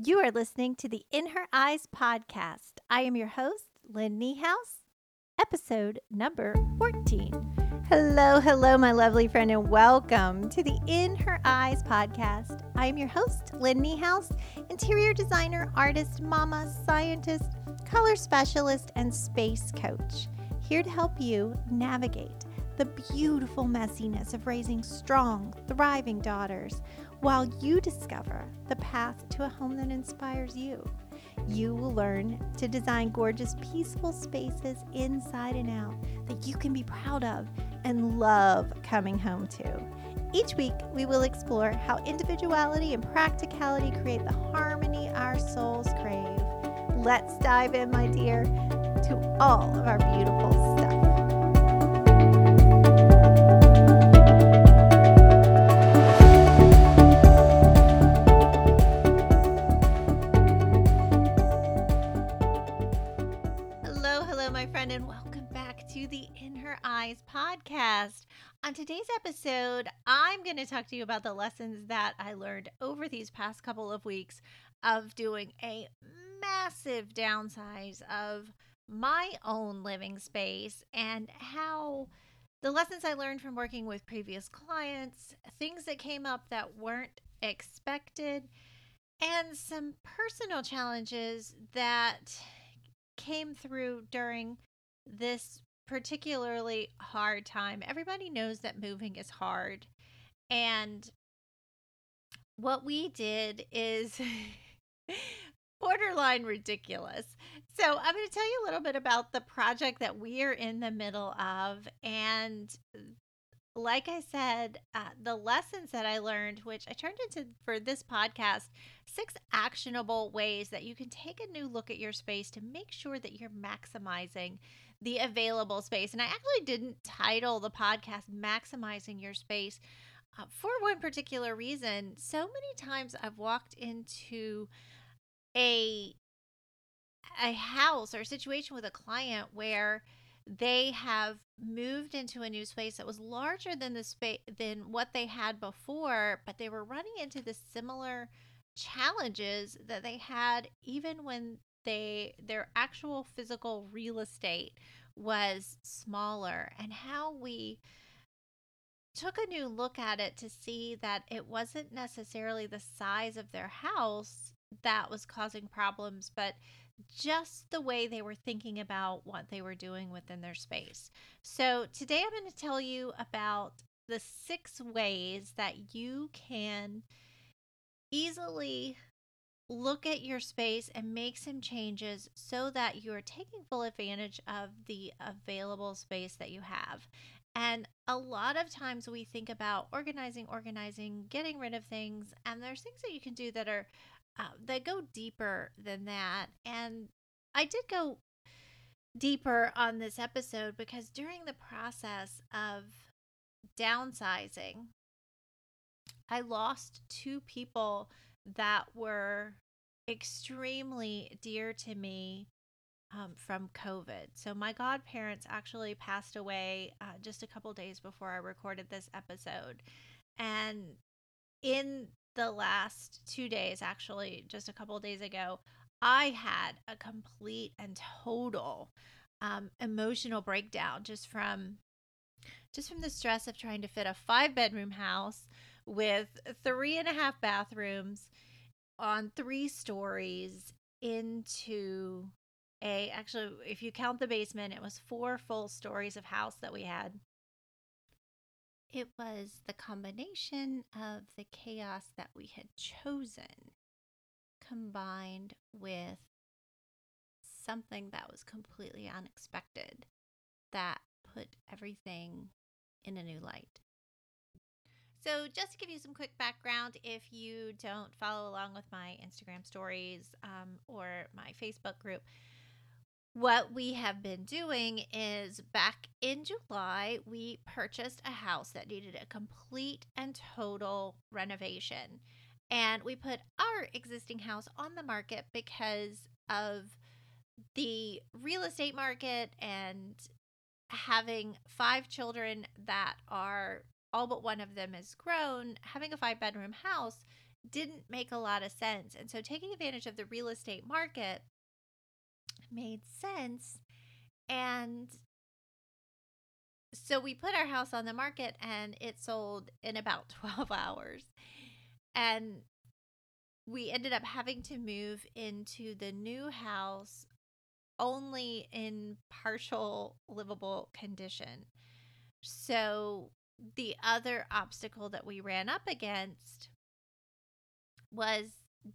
You are listening to the In Her Eyes podcast. I am your host, Lynn Niehaus, episode number 14. Hello, hello, my lovely friend, and welcome to the In Her Eyes podcast. I am your host, Lynn Niehaus, interior designer, artist, mama, scientist, color specialist, and space coach, here to help you navigate the beautiful messiness of raising strong, thriving daughters while you discover the path to a home that inspires you. You will learn to design gorgeous, peaceful spaces inside and out that you can be proud of and love coming home to. Each week, we will explore how individuality and practicality create the harmony our souls crave. Let's dive in, my dear, to all of our beautiful stuff. Her Eyes podcast. On today's episode, I'm going to talk to you about the lessons that I learned over these past couple of weeks of doing a massive downsize of my own living space and how the lessons I learned from working with previous clients, things that came up that weren't expected, and some personal challenges that came through during this particularly hard time. Everybody knows that moving is hard. And what we did is borderline ridiculous. So, I'm going to tell you a little bit about the project that we are in the middle of. And like I said, uh, the lessons that I learned, which I turned into for this podcast, six actionable ways that you can take a new look at your space to make sure that you're maximizing the available space. And I actually didn't title the podcast Maximizing Your Space uh, for one particular reason. So many times I've walked into a a house or a situation with a client where they have moved into a new space that was larger than the space than what they had before, but they were running into the similar challenges that they had even when they their actual physical real estate was smaller and how we took a new look at it to see that it wasn't necessarily the size of their house that was causing problems but just the way they were thinking about what they were doing within their space. So, today I'm going to tell you about the six ways that you can easily look at your space and make some changes so that you're taking full advantage of the available space that you have. And a lot of times we think about organizing, organizing, getting rid of things, and there's things that you can do that are uh, that go deeper than that. And I did go deeper on this episode because during the process of downsizing, I lost two people that were extremely dear to me um, from COVID. So, my godparents actually passed away uh, just a couple days before I recorded this episode. And in the last two days, actually, just a couple days ago, I had a complete and total um, emotional breakdown just from just from the stress of trying to fit a five bedroom house with three and a half bathrooms on three stories into a actually if you count the basement it was four full stories of house that we had it was the combination of the chaos that we had chosen combined with something that was completely unexpected that put everything in a new light. So, just to give you some quick background, if you don't follow along with my Instagram stories um, or my Facebook group, what we have been doing is back in July, we purchased a house that needed a complete and total renovation. And we put our existing house on the market because of the real estate market and having five children that are all but one of them is grown, having a five bedroom house didn't make a lot of sense. And so taking advantage of the real estate market made sense. And so we put our house on the market and it sold in about 12 hours. And we ended up having to move into the new house only in partial livable condition. So the other obstacle that we ran up against was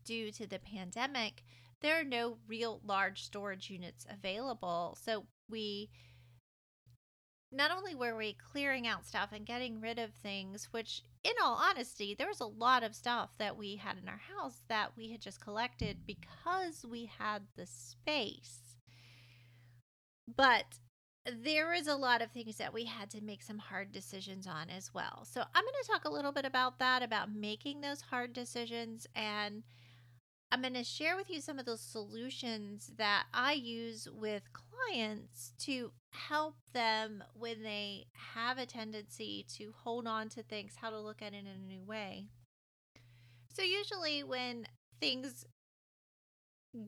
due to the pandemic, there are no real large storage units available. So we not only were we clearing out stuff and getting rid of things, which in all honesty, there was a lot of stuff that we had in our house that we had just collected because we had the space. But there was a lot of things that we had to make some hard decisions on as well. So I'm going to talk a little bit about that, about making those hard decisions. And I'm going to share with you some of those solutions that I use with clients to help them when they have a tendency to hold on to things, how to look at it in a new way. So, usually, when things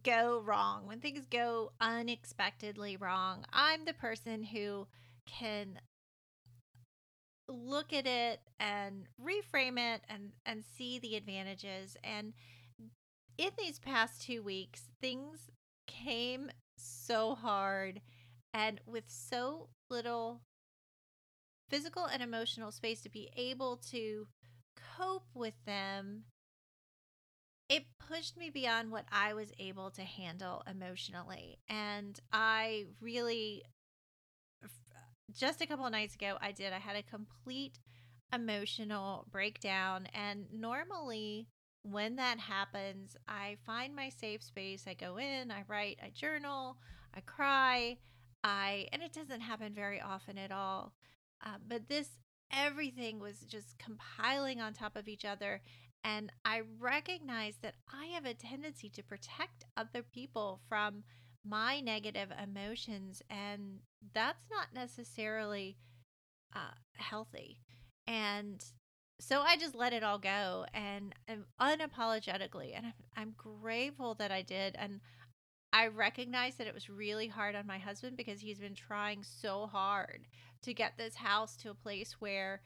go wrong, when things go unexpectedly wrong, I'm the person who can look at it and reframe it and and see the advantages. And in these past 2 weeks things came so hard and with so little physical and emotional space to be able to cope with them it pushed me beyond what I was able to handle emotionally. And I really, just a couple nights ago, I did. I had a complete emotional breakdown. And normally, when that happens, I find my safe space. I go in, I write, I journal, I cry. I, and it doesn't happen very often at all. Uh, but this, everything was just compiling on top of each other. And I recognize that I have a tendency to protect other people from my negative emotions. And that's not necessarily uh, healthy. And so I just let it all go and, and unapologetically. And I'm, I'm grateful that I did. And I recognize that it was really hard on my husband because he's been trying so hard to get this house to a place where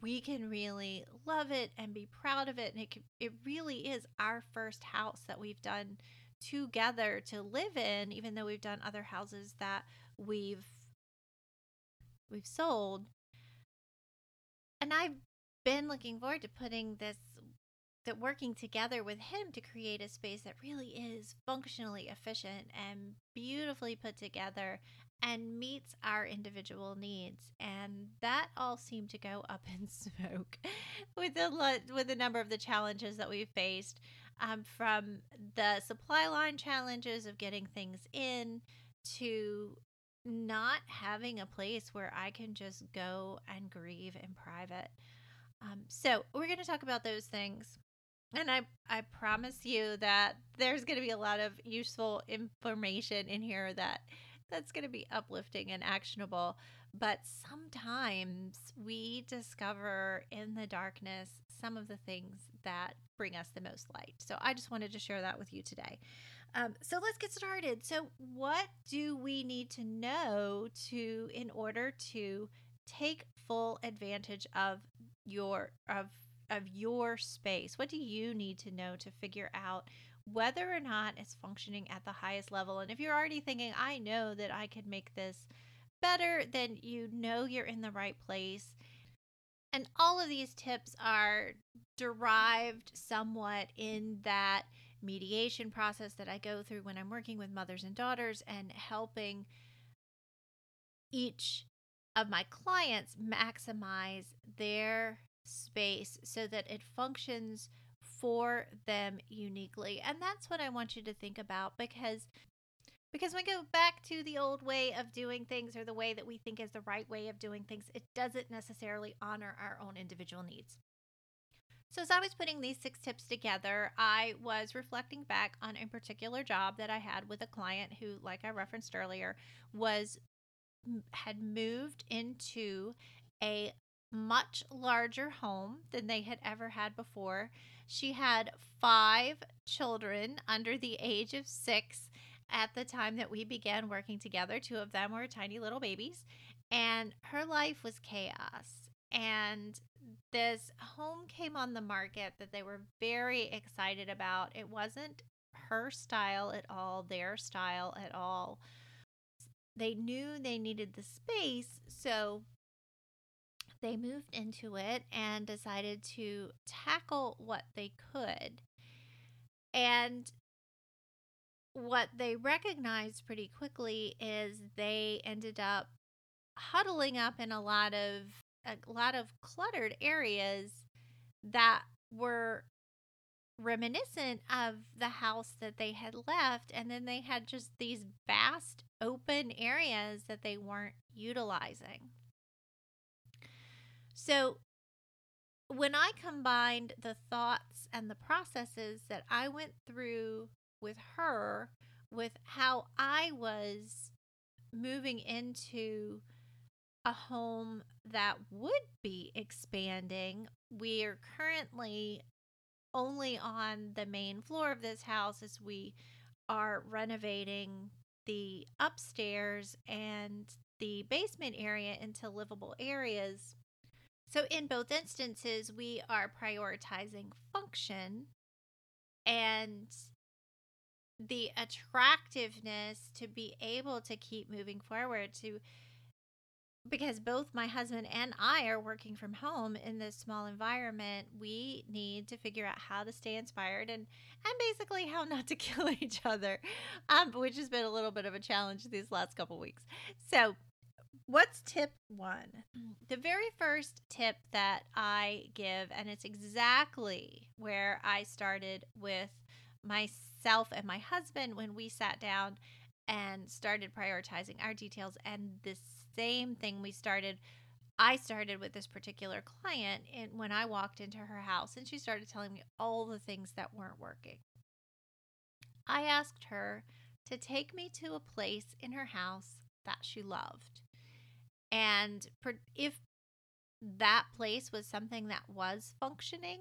we can really love it and be proud of it and it can, it really is our first house that we've done together to live in even though we've done other houses that we've we've sold. And I've been looking forward to putting this that working together with him to create a space that really is functionally efficient and beautifully put together and meets our individual needs and that all seemed to go up in smoke with the with the number of the challenges that we faced um, from the supply line challenges of getting things in to not having a place where I can just go and grieve in private. Um, so we're going to talk about those things and I, I promise you that there's going to be a lot of useful information in here that that's going to be uplifting and actionable. But sometimes we discover in the darkness some of the things that bring us the most light. So I just wanted to share that with you today. Um, so let's get started. So, what do we need to know to in order to take full advantage of your of of your space? What do you need to know to figure out whether or not it's functioning at the highest level? And if you're already thinking, I know that I could make this better, then you know you're in the right place. And all of these tips are derived somewhat in that mediation process that I go through when I'm working with mothers and daughters and helping each of my clients maximize their space so that it functions for them uniquely. And that's what I want you to think about because because when we go back to the old way of doing things or the way that we think is the right way of doing things, it doesn't necessarily honor our own individual needs. So, as I was putting these six tips together, I was reflecting back on a particular job that I had with a client who, like I referenced earlier, was had moved into a much larger home than they had ever had before. She had five children under the age of six at the time that we began working together. Two of them were tiny little babies, and her life was chaos. And this home came on the market that they were very excited about. It wasn't her style at all, their style at all. They knew they needed the space, so they moved into it and decided to tackle what they could. And what they recognized pretty quickly is they ended up huddling up in a lot of a lot of cluttered areas that were reminiscent of the house that they had left and then they had just these vast open areas that they weren't utilizing. So when I combined the thoughts and the processes that I went through with her with how I was moving into a home that would be expanding. We're currently only on the main floor of this house as we are renovating the upstairs and the basement area into livable areas. So, in both instances, we are prioritizing function and the attractiveness to be able to keep moving forward to because both my husband and I are working from home in this small environment, we need to figure out how to stay inspired and and basically how not to kill each other, um, which has been a little bit of a challenge these last couple weeks. So, what's tip one? Mm, the very first tip that I give, and it's exactly where I started with myself and my husband when we sat down and started prioritizing our details and the same thing we started I started with this particular client and when I walked into her house and she started telling me all the things that weren't working. I asked her to take me to a place in her house that she loved. And if that place was something that was functioning,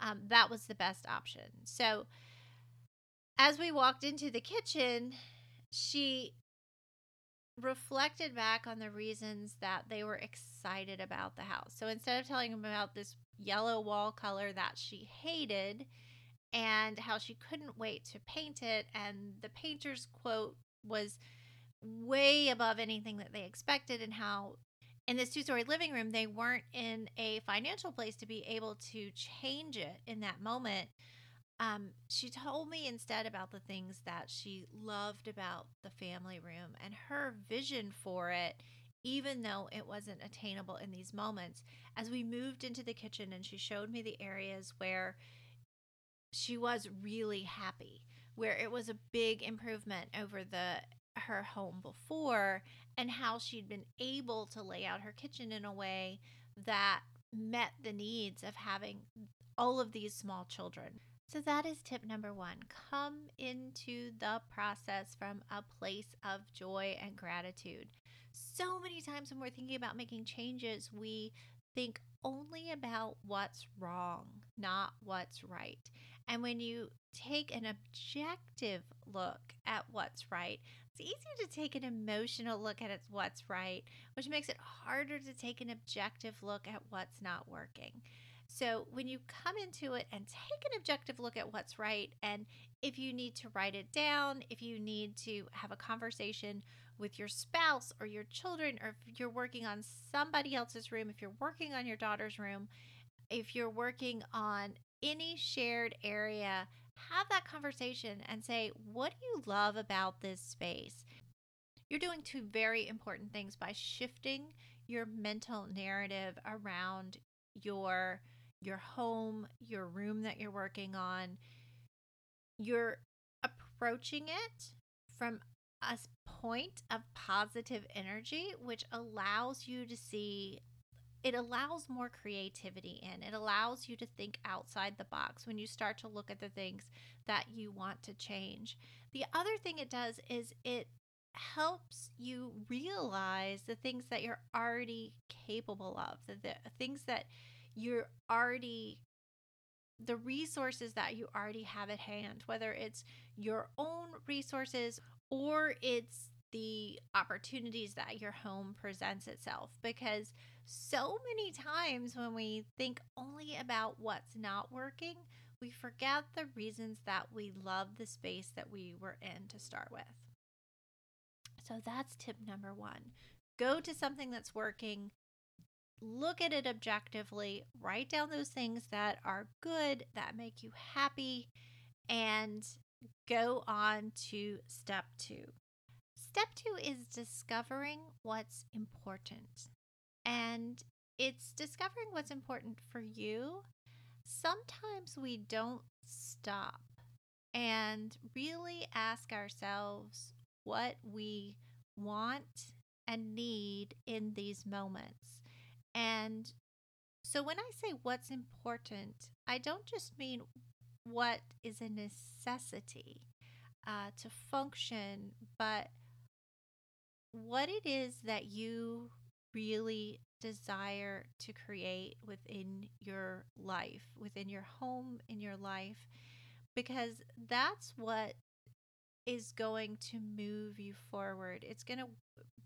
um, that was the best option. So as we walked into the kitchen, she reflected back on the reasons that they were excited about the house. So instead of telling them about this yellow wall color that she hated and how she couldn't wait to paint it, and the painter's quote was way above anything that they expected, and how in this two story living room, they weren't in a financial place to be able to change it in that moment um, she told me instead about the things that she loved about the family room and her vision for it, even though it wasn't attainable in these moments. As we moved into the kitchen and she showed me the areas where she was really happy, where it was a big improvement over the her home before and how she'd been able to lay out her kitchen in a way that met the needs of having all of these small children. So, that is tip number one. Come into the process from a place of joy and gratitude. So many times when we're thinking about making changes, we think only about what's wrong, not what's right. And when you take an objective look at what's right, it's easy to take an emotional look at what's right, which makes it harder to take an objective look at what's not working. So when you come into it and take an objective look at what's right, and if you need to write it down, if you need to have a conversation with your spouse or your children, or if you're working on somebody else's room, if you're working on your daughter's room, if you're working on any shared area, have that conversation and say, What do you love about this space? You're doing two very important things by shifting your mental narrative around your your home, your room that you're working on, you're approaching it from a point of positive energy, which allows you to see it allows more creativity in. It allows you to think outside the box when you start to look at the things that you want to change. The other thing it does is it helps you realize the things that you're already capable of, the, the things that you're already the resources that you already have at hand, whether it's your own resources or it's the opportunities that your home presents itself. Because so many times when we think only about what's not working, we forget the reasons that we love the space that we were in to start with. So that's tip number one go to something that's working, look at it objectively, write down those things that are good, that make you happy, and go on to step two. Step two is discovering what's important. And it's discovering what's important for you. Sometimes we don't stop and really ask ourselves what we want and need in these moments. And so when I say what's important, I don't just mean what is a necessity uh, to function, but what it is that you really desire to create within your life, within your home, in your life, because that's what is going to move you forward. It's going to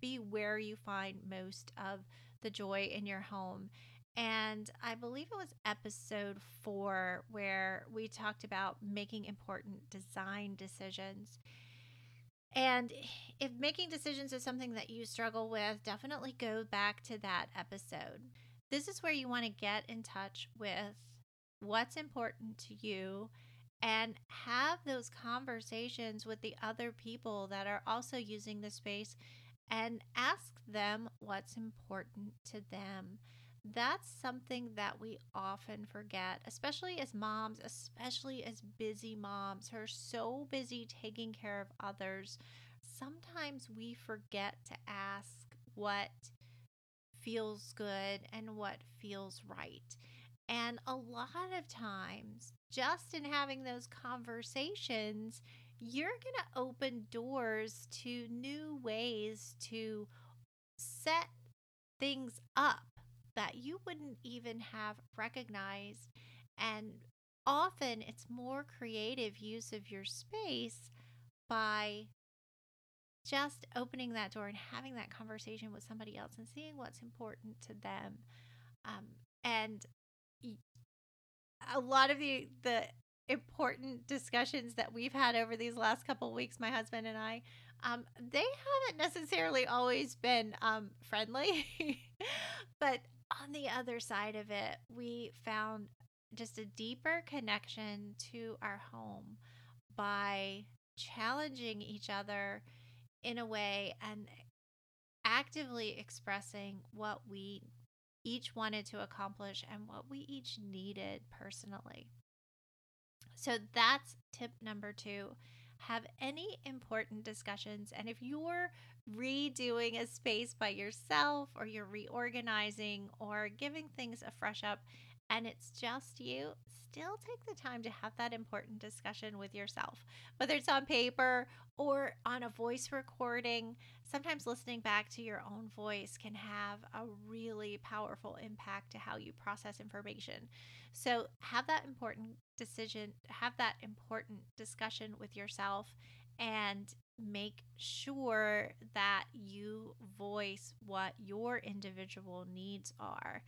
be where you find most of the joy in your home. And I believe it was episode four where we talked about making important design decisions. And if making decisions is something that you struggle with, definitely go back to that episode. This is where you want to get in touch with what's important to you and have those conversations with the other people that are also using the space and ask them what's important to them. That's something that we often forget, especially as moms, especially as busy moms who are so busy taking care of others. Sometimes we forget to ask what feels good and what feels right. And a lot of times, just in having those conversations, you're going to open doors to new ways to set things up that you wouldn't even have recognized. And often it's more creative use of your space by just opening that door and having that conversation with somebody else and seeing what's important to them. Um, and a lot of the the important discussions that we've had over these last couple weeks, my husband and I, um, they haven't necessarily always been um, friendly, but on the other side of it, we found just a deeper connection to our home by challenging each other in a way and actively expressing what we each wanted to accomplish and what we each needed personally. So that's tip number two. Have any important discussions. And if you're redoing a space by yourself or you're reorganizing or giving things a fresh up and it's just you, still take the time to have that important discussion with yourself, whether it's on paper or on a voice recording. Sometimes listening back to your own voice can have a really powerful impact to how you process information. So, have that important decision, have that important discussion with yourself, and make sure that you voice what your individual needs are.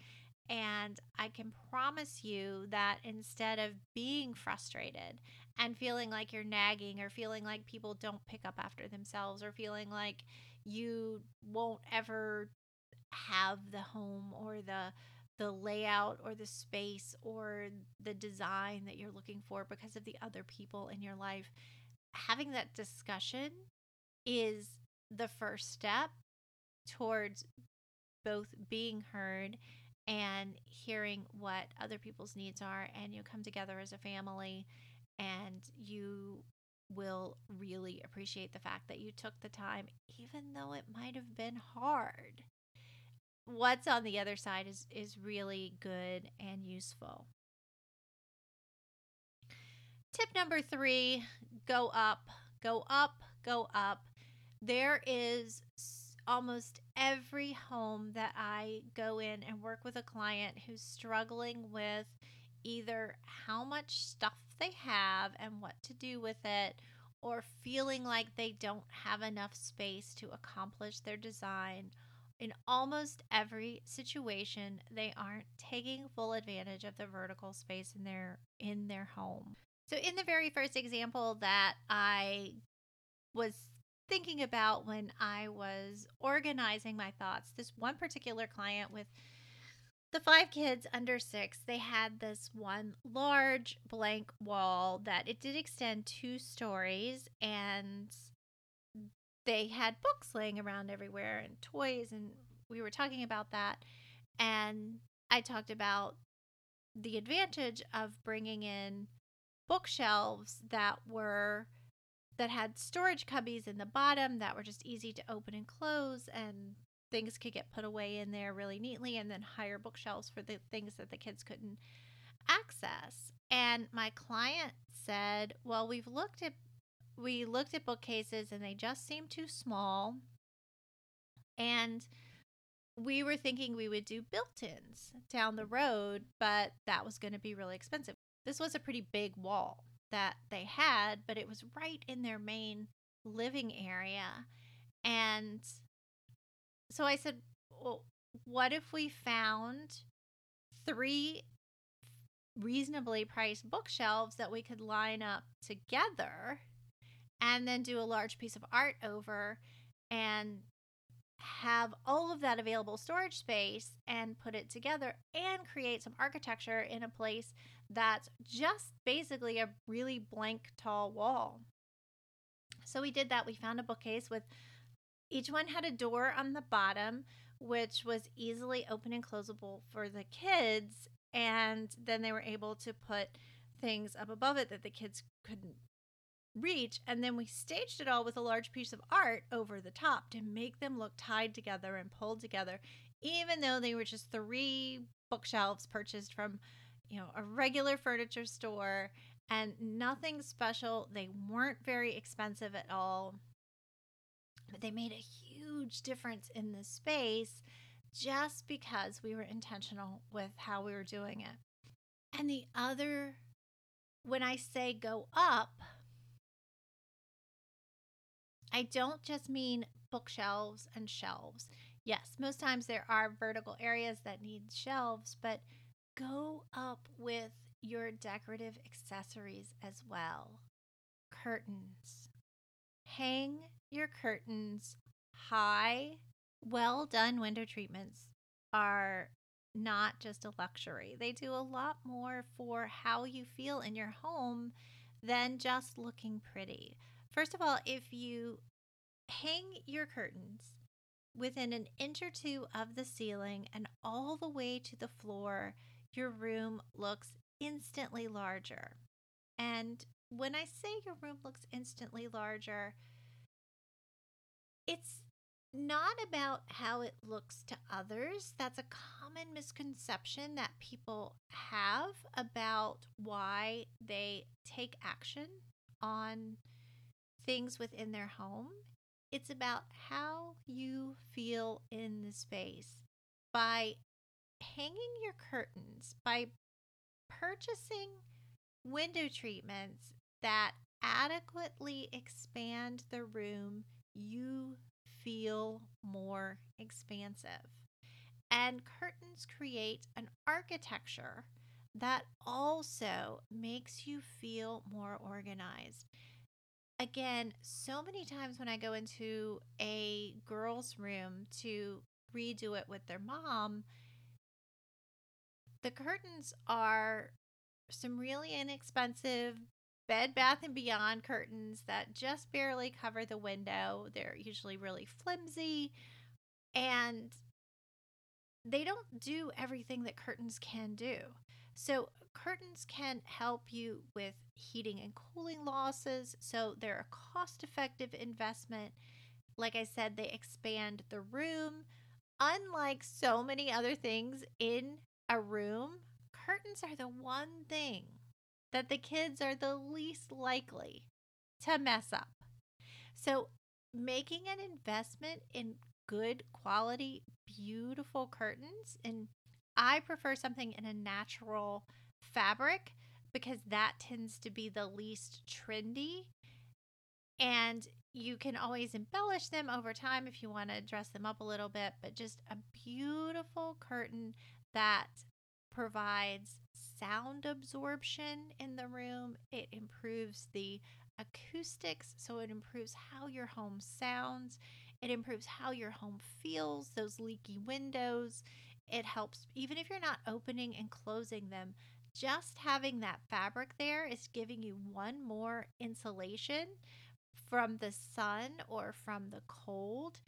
And I can promise you that instead of being frustrated and feeling like you're nagging or feeling like people don't pick up after themselves or feeling like you won't ever have the home or the the layout or the space or the design that you're looking for because of the other people in your life having that discussion is the first step towards both being heard and hearing what other people's needs are and you come together as a family and you will really appreciate the fact that you took the time even though it might have been hard. What's on the other side is is really good and useful. Tip number 3 go up go up go up there is almost every home that I go in and work with a client who's struggling with either how much stuff they have and what to do with it, or feeling like they don't have enough space to accomplish their design. In almost every situation, they aren't taking full advantage of the vertical space in their in their home. So in the very first example that I was thinking about when I was organizing my thoughts, this one particular client with the five kids under six, they had this one large blank wall that it did extend two stories and they had books laying around everywhere and toys and we were talking about that and I talked about the advantage of bringing in bookshelves that were that had storage cubbies in the bottom that were just easy to open and close and things could get put away in there really neatly and then higher bookshelves for the things that the kids couldn't access. And my client said, "Well, we've looked at we looked at bookcases and they just seem too small." And we were thinking we would do built-ins down the road, but that was going to be really expensive. This was a pretty big wall that they had, but it was right in their main living area. And so I said, well, what if we found three reasonably priced bookshelves that we could line up together and then do a large piece of art over and have all of that available storage space and put it together and create some architecture in a place that's just basically a really blank tall wall. So we did that. We found a bookcase with each one had a door on the bottom, which was easily open and closable for the kids. And then they were able to put things up above it that the kids couldn't reach. And then we staged it all with a large piece of art over the top to make them look tied together and pulled together, even though they were just three bookshelves purchased from, you know, a regular furniture store and nothing special. They weren't very expensive at all but they made a huge difference in the space just because we were intentional with how we were doing it. And the other, when I say go up, I don't just mean bookshelves and shelves. Yes, most times there are vertical areas that need shelves, but go up with your decorative accessories as well. Curtains. Hang your curtains high. Well done window treatments are not just a luxury. They do a lot more for how you feel in your home than just looking pretty. First of all, if you hang your curtains within an inch or two of the ceiling and all the way to the floor, your room looks instantly larger. And when I say your room looks instantly larger, it's not about how it looks to others. That's a common misconception that people have about why they take action on things within their home. It's about how you feel in the space. By hanging your curtains, by purchasing window treatments that adequately expand the room you feel more expansive. And curtains create an architecture that also makes you feel more organized. Again, so many times when I go into a girl's room to redo it with their mom, the curtains are some really inexpensive Bed Bath and Beyond curtains that just barely cover the window. They're usually really flimsy and they don't do everything that curtains can do. So, curtains can help you with heating and cooling losses. So, they're a cost effective investment. Like I said, they expand the room. Unlike so many other things in a room, curtains are the one thing that the kids are the least likely to mess up. So, making an investment in good quality, beautiful curtains, and I prefer something in a natural fabric because that tends to be the least trendy. And you can always embellish them over time if you want to dress them up a little bit, but just a beautiful curtain that provides sound absorption in the room. It improves the acoustics, so it improves how your home sounds. It improves how your home feels, those leaky windows. It helps, even if you're not opening and closing them, just having that fabric there is giving you one more insulation from the sun or from the cold.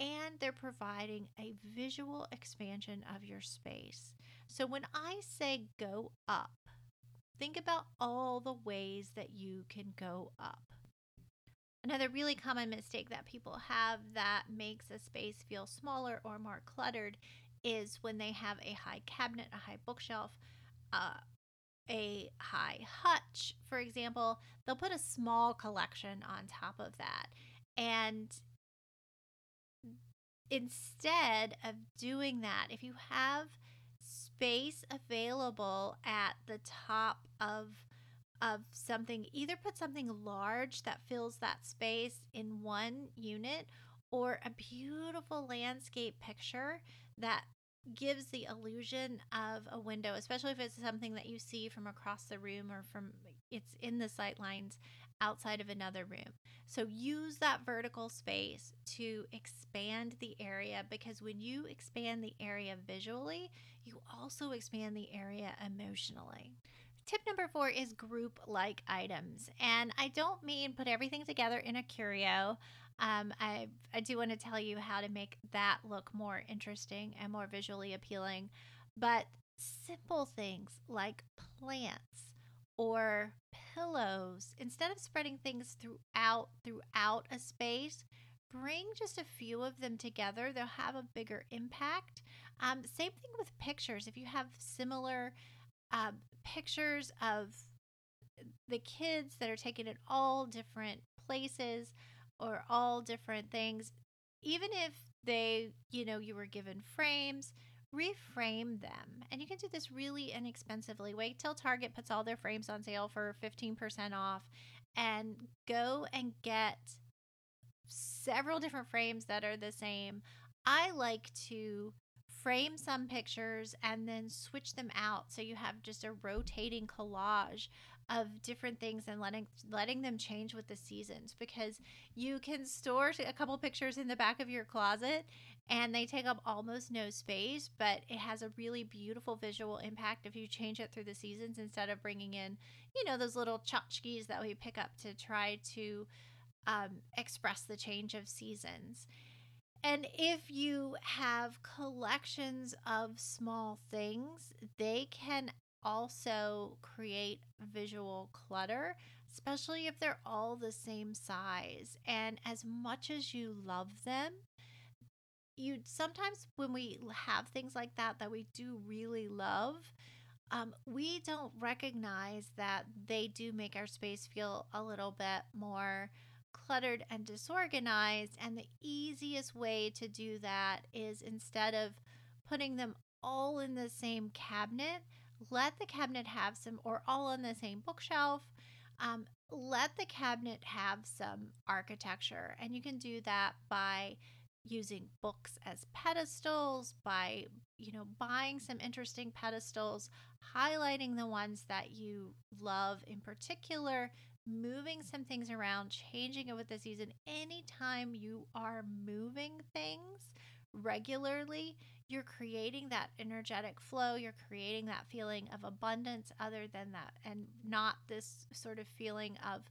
And they're providing a visual expansion of your space. So when I say go up, think about all the ways that you can go up. Another really common mistake that people have that makes a space feel smaller or more cluttered is when they have a high cabinet, a high bookshelf, uh, a high hutch, for example, they'll put a small collection on top of that. And instead of doing that, if you have space available at the top of of something, either put something large that fills that space in one unit or a beautiful landscape picture that gives the illusion of a window, especially if it's something that you see from across the room or from it's in the sight lines outside of another room. So use that vertical space to expand the area because when you expand the area visually, you also expand the area emotionally. Tip number four is group like items. And I don't mean put everything together in a curio. Um, I, I do want to tell you how to make that look more interesting and more visually appealing. But simple things like plants or pillows, instead of spreading things throughout throughout a space, bring just a few of them together. They'll have a bigger impact. Um, same thing with pictures. If you have similar uh, pictures of the kids that are taken at all different places, or all different things, even if they, you know, you were given frames, reframe them. And you can do this really inexpensively. Wait till Target puts all their frames on sale for 15% off and go and get several different frames that are the same. I like to frame some pictures and then switch them out so you have just a rotating collage of different things and letting letting them change with the seasons because you can store a couple pictures in the back of your closet and they take up almost no space but it has a really beautiful visual impact if you change it through the seasons instead of bringing in you know those little tchotchkes that we pick up to try to um, express the change of seasons and if you have collections of small things, they can also create visual clutter, especially if they're all the same size. And as much as you love them, you sometimes when we have things like that that we do really love, um, we don't recognize that they do make our space feel a little bit more cluttered and disorganized. And the easiest way to do that is instead of putting them all in the same cabinet, let the cabinet have some, or all on the same bookshelf. Um, let the cabinet have some architecture. And you can do that by using books as pedestals, by, you know, buying some interesting pedestals, highlighting the ones that you love in particular, moving some things around, changing it with the season. Anytime you are moving things regularly, you're creating that energetic flow, you're creating that feeling of abundance other than that and not this sort of feeling of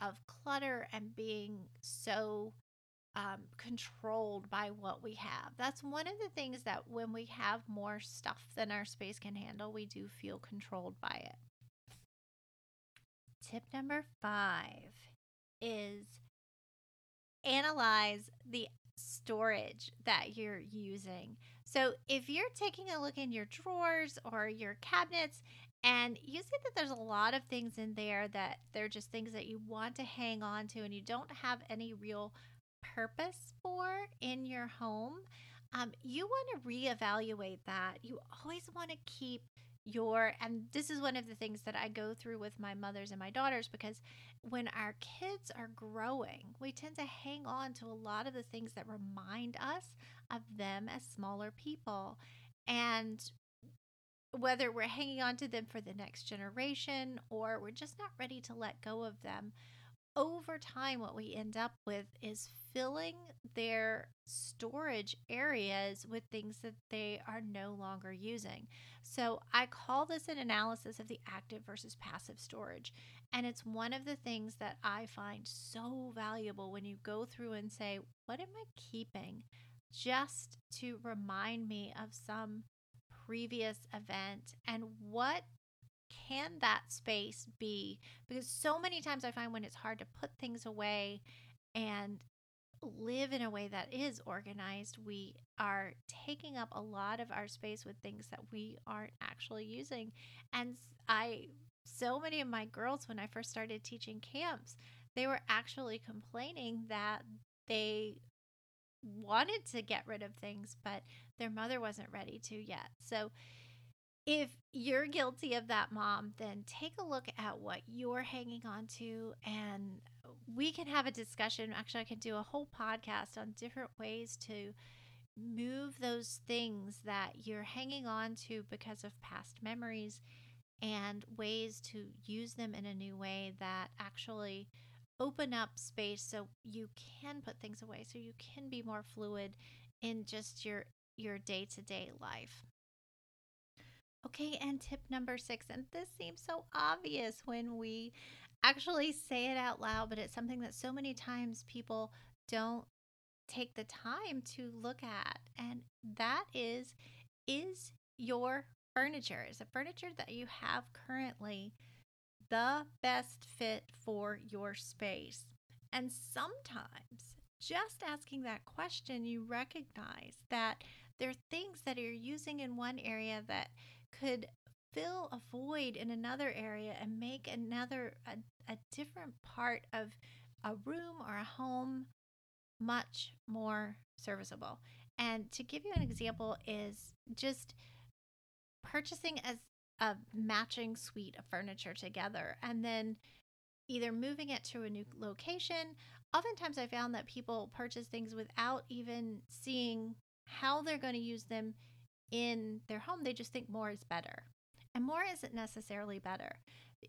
of clutter and being so um, controlled by what we have. That's one of the things that when we have more stuff than our space can handle, we do feel controlled by it. Tip number five is analyze the storage that you're using. So if you're taking a look in your drawers or your cabinets and you see that there's a lot of things in there that they're just things that you want to hang on to and you don't have any real purpose for in your home, um, you want to reevaluate that. You always want to keep your and this is one of the things that I go through with my mothers and my daughters because when our kids are growing, we tend to hang on to a lot of the things that remind us of them as smaller people. And whether we're hanging on to them for the next generation or we're just not ready to let go of them, over time, what we end up with is filling their storage areas with things that they are no longer using. So I call this an analysis of the active versus passive storage. And it's one of the things that I find so valuable when you go through and say, What am I keeping? Just to remind me of some previous event and what can that space be? Because so many times I find when it's hard to put things away and live in a way that is organized, we are taking up a lot of our space with things that we aren't actually using. And I, so many of my girls, when I first started teaching camps, they were actually complaining that they wanted to get rid of things, but their mother wasn't ready to yet. So, if you're guilty of that, mom, then take a look at what you're hanging on to and we can have a discussion. Actually, I can do a whole podcast on different ways to move those things that you're hanging on to because of past memories and ways to use them in a new way that actually open up space so you can put things away so you can be more fluid in just your your day-to-day life. Okay, and tip number six, and this seems so obvious when we actually say it out loud, but it's something that so many times people don't take the time to look at. And that is is your furniture, is the furniture that you have currently the best fit for your space? And sometimes just asking that question, you recognize that there are things that you're using in one area that could fill a void in another area and make another a, a different part of a room or a home much more serviceable. And to give you an example is just purchasing as a matching suite of furniture together and then either moving it to a new location. Oftentimes I found that people purchase things without even seeing how they're going to use them in their home, they just think more is better. And more isn't necessarily better.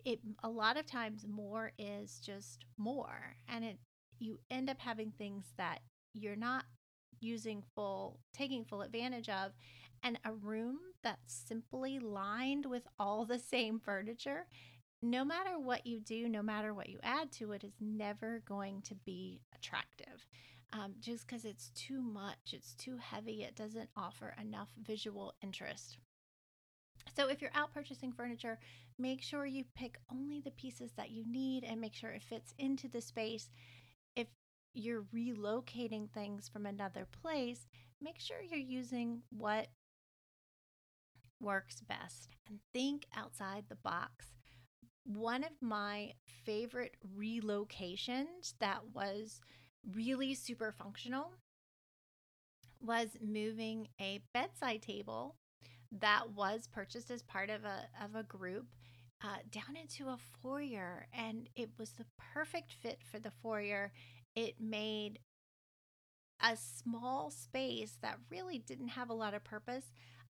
It a lot of times more is just more and it you end up having things that you're not using full taking full advantage of and a room that's simply lined with all the same furniture no matter what you do, no matter what you add to it, is never going to be attractive um, just because it's too much, it's too heavy, it doesn't offer enough visual interest. So, if you're out purchasing furniture, make sure you pick only the pieces that you need and make sure it fits into the space. If you're relocating things from another place, make sure you're using what works best and think outside the box. One of my favorite relocations that was really super functional was moving a bedside table that was purchased as part of a of a group uh, down into a foyer, and it was the perfect fit for the foyer. It made a small space that really didn't have a lot of purpose,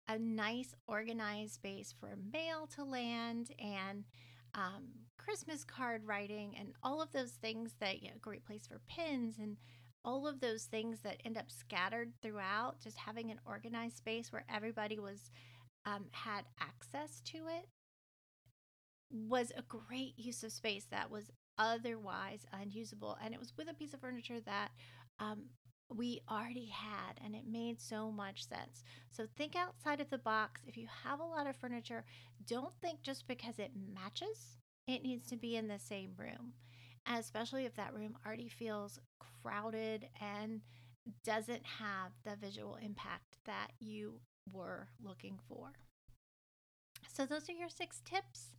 a nice organized space for mail to land and um, Christmas card writing and all of those things that, you know, great place for pins and all of those things that end up scattered throughout, just having an organized space where everybody was um, had access to it was a great use of space that was otherwise unusable. And it was with a piece of furniture that um, we already had, and it made so much sense. So think outside of the box. If you have a lot of furniture, don't think just because it matches, it needs to be in the same room. Especially if that room already feels crowded and doesn't have the visual impact that you were looking for. So, those are your six tips.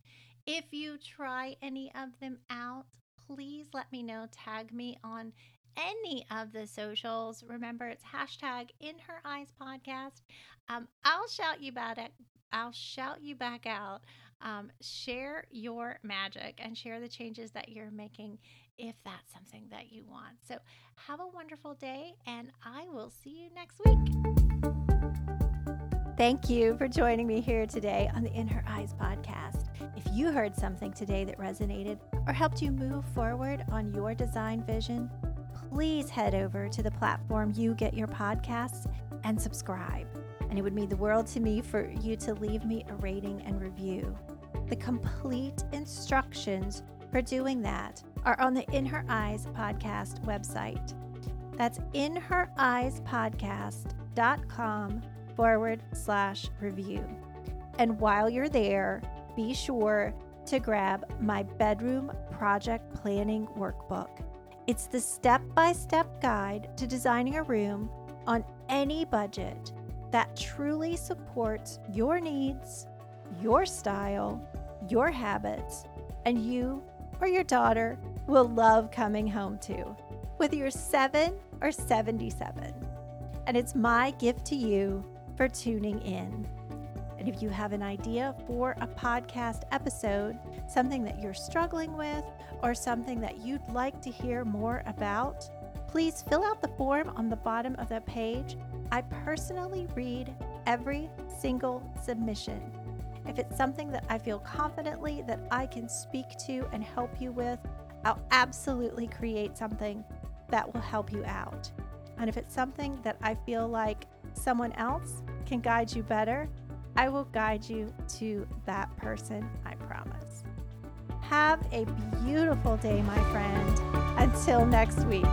If you try any of them out, please let me know. Tag me on any of the socials. Remember, it's hashtag in her eyes podcast. Um, I'll shout you about it I'll shout you back out. Um, share your magic and share the changes that you're making if that's something that you want. So, have a wonderful day, and I will see you next week. Thank you for joining me here today on the In Her Eyes podcast. If you heard something today that resonated or helped you move forward on your design vision, please head over to the platform you get your podcasts and subscribe. And it would mean the world to me for you to leave me a rating and review. The complete instructions for doing that are on the In Her Eyes podcast website. That's inhereyes.podcast.com forward slash review. And while you're there, be sure to grab my bedroom project planning workbook. It's the step by step guide to designing a room on any budget that truly supports your needs, your style, your habits, and you or your daughter will love coming home to, whether you're seven or 77. And it's my gift to you for tuning in. If you have an idea for a podcast episode, something that you're struggling with, or something that you'd like to hear more about, please fill out the form on the bottom of the page. I personally read every single submission. If it's something that I feel confidently that I can speak to and help you with, I'll absolutely create something that will help you out. And if it's something that I feel like someone else can guide you better, I will guide you to that person, I promise. Have a beautiful day, my friend. Until next week.